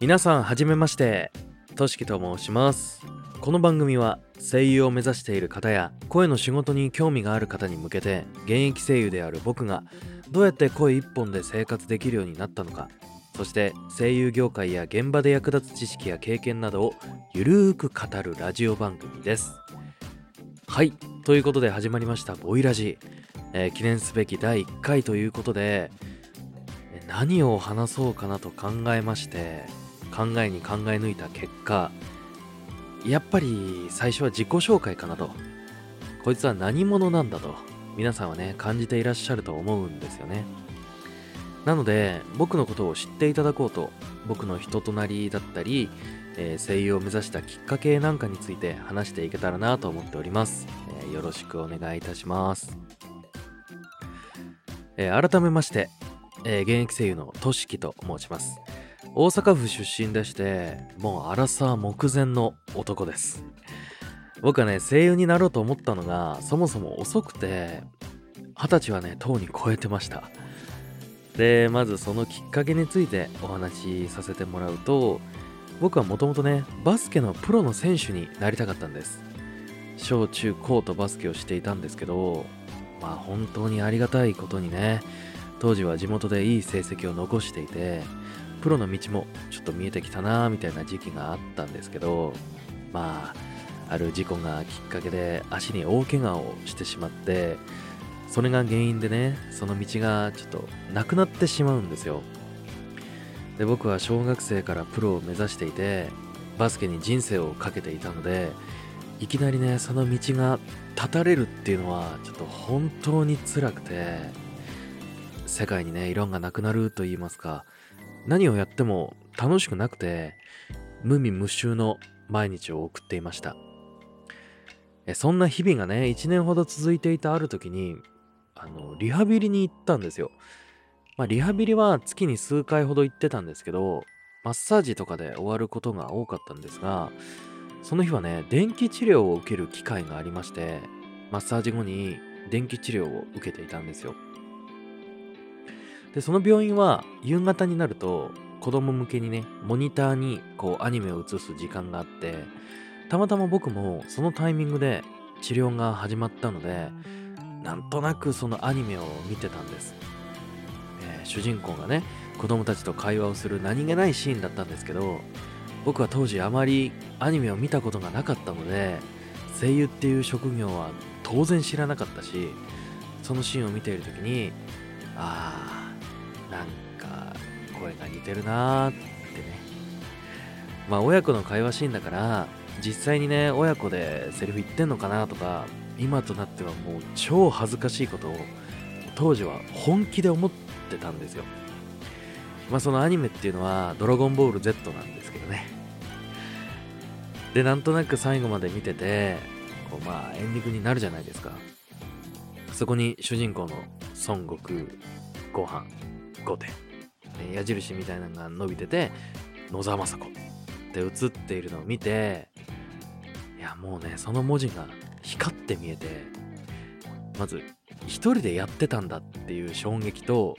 皆さんはじめまして。としきと申します。この番組は声優を目指している方や声の仕事に興味がある方に向けて現役声優である僕がどうやって声一本で生活できるようになったのかそして声優業界や現場で役立つ知識や経験などをゆるーく語るラジオ番組です。はい。ということで始まりましたボイラジ、えー記念すべき第1回ということで何を話そうかなと考えまして考えに考え抜いた結果やっぱり最初は自己紹介かなと。こいつは何者なんだと皆さんはね感じていらっしゃると思うんですよね。なので僕のことを知っていただこうと僕の人となりだったり、えー声優を目指したきっかけなんかについて話していけたらなと思っております、えーよろしくお願いいたします、えー改めまして、え現役声優のとしきと申します。大阪府出身でしてもう荒さ目前の男です。僕はね声優になろうと思ったのがそもそも遅くて二十歳はねとうに超えてました。でまずそのきっかけについてお話しさせてもらうと僕はもともとねバスケのプロの選手になりたかったんです。小中高とバスケをしていたんですけどまあ本当にありがたいことにね当時は地元でいい成績を残していてプロの道もちょっと見えてきたなみたいな時期があったんですけどまあある事故がきっかけで足に大怪我をしてしまってそれが原因でねその道がちょっとなくなってしまうんですよ。で僕は小学生からプロを目指していてバスケに人生をかけていたのでいきなりねその道が断たれるっていうのはちょっと本当に辛くて世界にね色がなくなると言いますか何をやっても楽しくなくて無味無臭の毎日を送っていました。そんな日々がね1年ほど続いていたある時にあのリハビリに行ったんですよ。まあリハビリは月に数回ほど行ってたんですけどマッサージとかで終わることが多かったんですがその日はね電気治療を受ける機会がありましてマッサージ後に電気治療を受けていたんですよ。でその病院は夕方になると子供向けにねモニターにこうアニメを映す時間があってたまたま僕もそのタイミングで治療が始まったのでなんとなくそのアニメを見てたんです、えー主人公がね子供たちと会話をする何気ないシーンだったんですけど僕は当時あまりアニメを見たことがなかったので声優っていう職業は当然知らなかったしそのシーンを見ている時にあーなんか声が似てるなーってね。まあ親子の会話シーンだから実際にね親子でセリフ言ってんのかなとか今となってはもう超恥ずかしいことを当時は本気で思ってたんですよ。まあそのアニメっていうのはドラゴンボール Z なんですけどね。でなんとなく最後まで見ててこうまあエンディングになるじゃないですか。そこに主人公の孫悟空ご飯5点。矢印みたいなのが伸びてて野沢雅子って映っているのを見ていやもうねその文字が光って見えてまず一人でやってたんだっていう衝撃と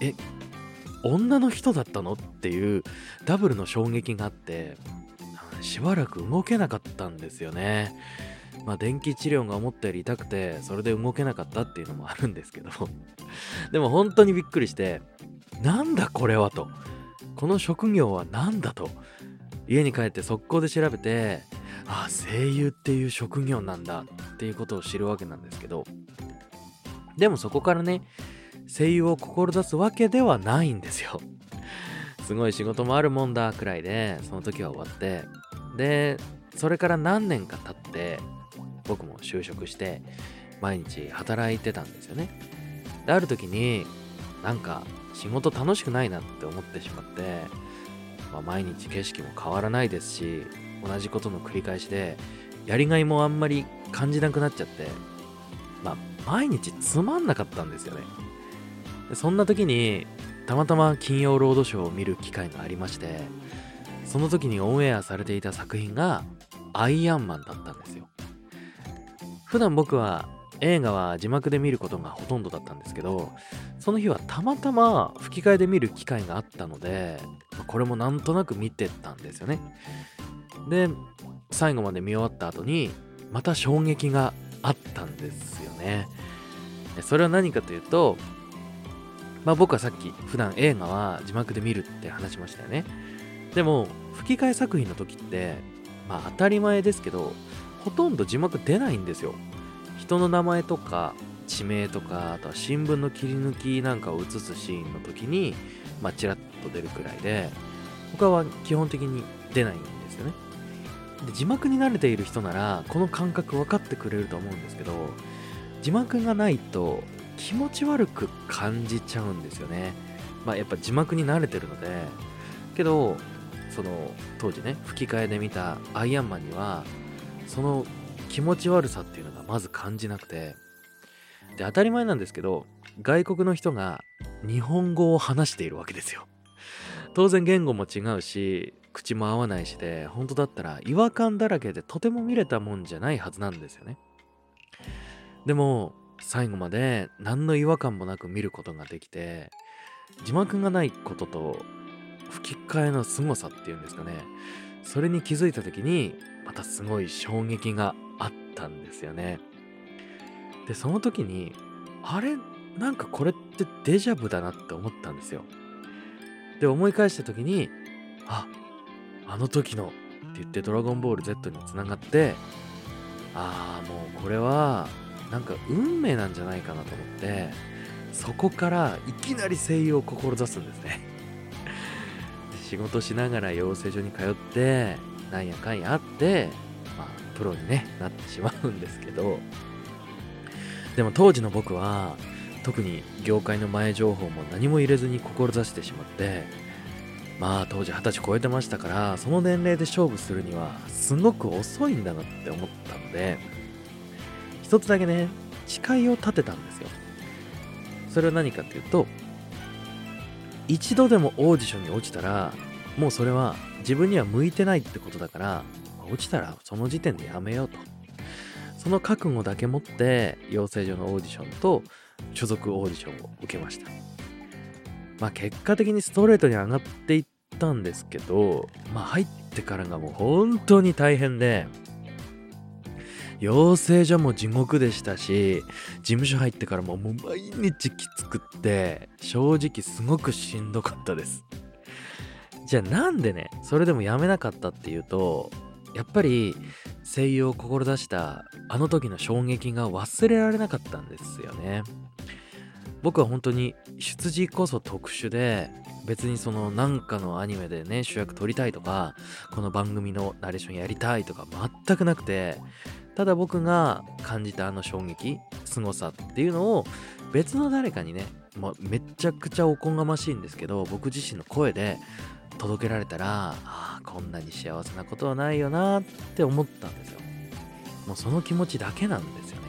え女の人だったのっていうダブルの衝撃があってしばらく動けなかったんですよね。まあ電気治療が思ったより痛くてそれで動けなかったっていうのもあるんですけど でも本当にびっくりしてなんだこれはと。この職業は何だと。家に帰って速攻で調べてああ声優っていう職業なんだっていうことを知るわけなんですけど。でもそこからね声優を志すわけではないんですよ。すごい仕事もあるもんだくらいでその時は終わって。でそれから何年か経って僕も就職して毎日働いてたんですよね。である時になんか仕事楽しくないなって思ってしまって、まあ、毎日景色も変わらないですし同じことの繰り返しでやりがいもあんまり感じなくなっちゃってまあ毎日つまんなかったんですよね。そんな時にたまたま金曜ロードショーを見る機会がありましてその時にオンエアされていた作品がアイアンマンだったんですよ。普段僕は映画は字幕で見ることがほとんどだったんですけどその日はたまたま吹き替えで見る機会があったのでこれもなんとなく見てたんですよね。で最後まで見終わった後にまた衝撃があったんですよね。それは何かというとまあ僕はさっき普段映画は字幕で見るって話しましたよね。でも吹き替え作品の時ってまあ当たり前ですけどほとんど字幕出ないんですよ。人の名前とか地名とかあとは新聞の切り抜きなんかを映すシーンの時にまあちらっと出るくらいで他は基本的に出ないんですよね。で字幕に慣れている人ならこの感覚分かってくれると思うんですけど字幕がないと気持ち悪く感じちゃうんですよね。まあやっぱ字幕に慣れてるのでけどその当時ね吹き替えで見たアイアンマンにはその気持ち悪さっていうのがまず感じなくて。で当たり前なんですけど外国の人が日本語を話しているわけですよ。当然言語も違うし口も合わないしで本当だったら違和感だらけでとても見れたもんじゃないはずなんですよね。でも最後まで何の違和感もなく見ることができて字幕がないことと吹き替えの凄さっていうんですかね。それに気づいた時にまたすごい衝撃があったんですよね。で、その時に、あれ？なんかこれってデジャブだなって思ったんですよ。で、思い返した時に、あ、あの時のって言ってドラゴンボール Z につながって、ああ、もうこれはなんか運命なんじゃないかなと思って、そこからいきなり声優を志すんですね。仕事しながら養成所に通って、なんやかんやあって、まあ、プロに、ね、なってしまうんですけど、でも当時の僕は、特に業界の前情報も何も入れずに志してしまって、まあ当時二十歳超えてましたから、その年齢で勝負するにはすごく遅いんだなって思ったので、一つだけね、誓いを立てたんですよ。それは何かっていうと、一度でもオーディションに落ちたら、もうそれは自分には向いてないってことだから、落ちたらその時点でやめようと。その覚悟だけ持って養成所のオーディションと所属オーディションを受けました。まあ結果的にストレートに上がっていったんですけど、まあ入ってからがもう本当に大変で、養成所も地獄でしたし、事務所入ってからももう毎日きつくって、正直すごくしんどかったです。じゃあなんでね、それでもやめなかったっていうと、やっぱり声優を志したあの時の衝撃が忘れられなかったんですよね。僕は本当に出自こそ特殊で別にそのなんかのアニメでね主役撮りたいとかこの番組のナレーションやりたいとか全くなくてただ僕が感じたあの衝撃凄さっていうのを別の誰かにねもうめちゃくちゃおこがましいんですけど僕自身の声で届けられたらああこんなに幸せなことはないよなって思ったんですよ。もうその気持ちだけなんですよね。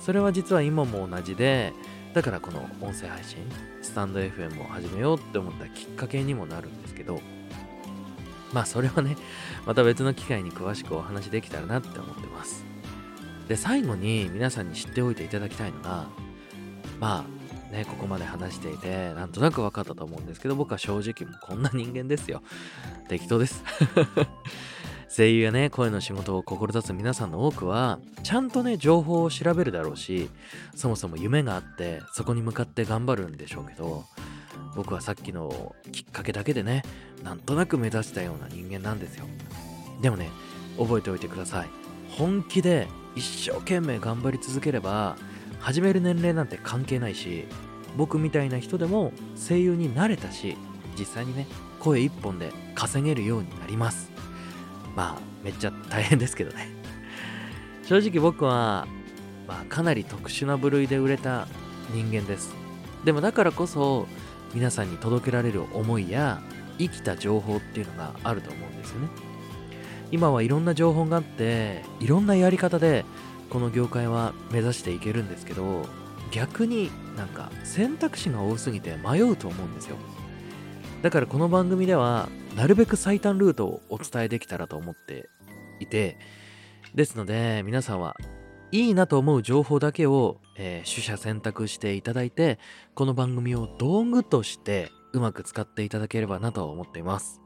それは実は今も同じでだからこの音声配信スタンド FM を始めようって思ったきっかけにもなるんですけどまあそれはねまた別の機会に詳しくお話できたらなって思ってます。で最後に皆さんに知っておいていただきたいのがまあね、ここまで話していて、なんとなく分かったと思うんですけど、僕は正直もうこんな人間ですよ。適当です。声優やね、声の仕事を志す皆さんの多くは、ちゃんとね、情報を調べるだろうし、そもそも夢があって、そこに向かって頑張るんでしょうけど、僕はさっきのきっかけだけでね、なんとなく目指したような人間なんですよ。でもね、覚えておいてください。本気で一生懸命頑張り続ければ、始める年齢なんて関係ないし僕みたいな人でも声優になれたし実際にね声一本で稼げるようになります。まあめっちゃ大変ですけどね。正直僕は、まあ、かなり特殊な部類で売れた人間です。でもだからこそ皆さんに届けられる思いや生きた情報っていうのがあると思うんですよね。今はいろんな情報があっていろんなやり方でこの業界は目指していけるんですけど逆になんか選択肢が多すぎて迷うと思うんですよ。だからこの番組ではなるべく最短ルートをお伝えできたらと思っていてですので皆さんはいいなと思う情報だけを、えー取捨選択していただいてこの番組を道具としてうまく使っていただければなと思っています。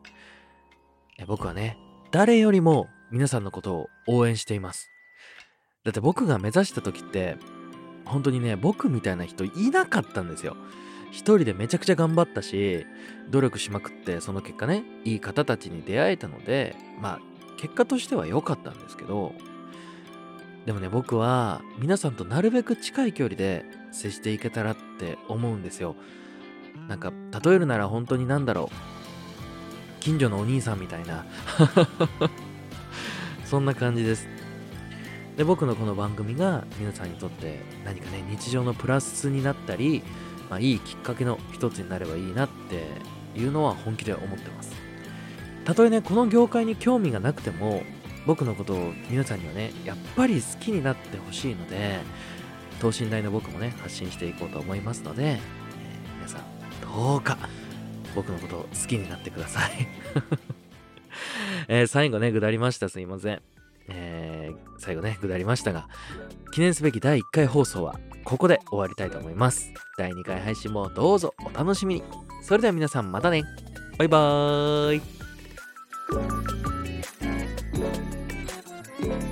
僕はね誰よりも皆さんのことを応援しています。だって僕が目指した時って本当にね僕みたいな人いなかったんですよ。一人でめちゃくちゃ頑張ったし努力しまくってその結果ねいい方たちに出会えたのでまあ結果としては良かったんですけどでもね僕は皆さんとなるべく近い距離で接していけたらって思うんですよ。なんか例えるなら本当になんだろう近所のお兄さんみたいな。そんな感じです。で僕のこの番組が皆さんにとって何かね日常のプラスになったり、まあ、いいきっかけの一つになればいいなっていうのは本気で思ってます。たとえねこの業界に興味がなくても僕のことを皆さんにはねやっぱり好きになってほしいので等身大の僕もね発信していこうと思いますので、えー皆さんどうか僕のことを好きになってください、え最後ねぐだりました。すいません。えー、最後ね、下りましたが、記念すべき第1回放送はここで終わりたいと思います。第2回配信もどうぞお楽しみに。それでは皆さんまたね。バイバーイ。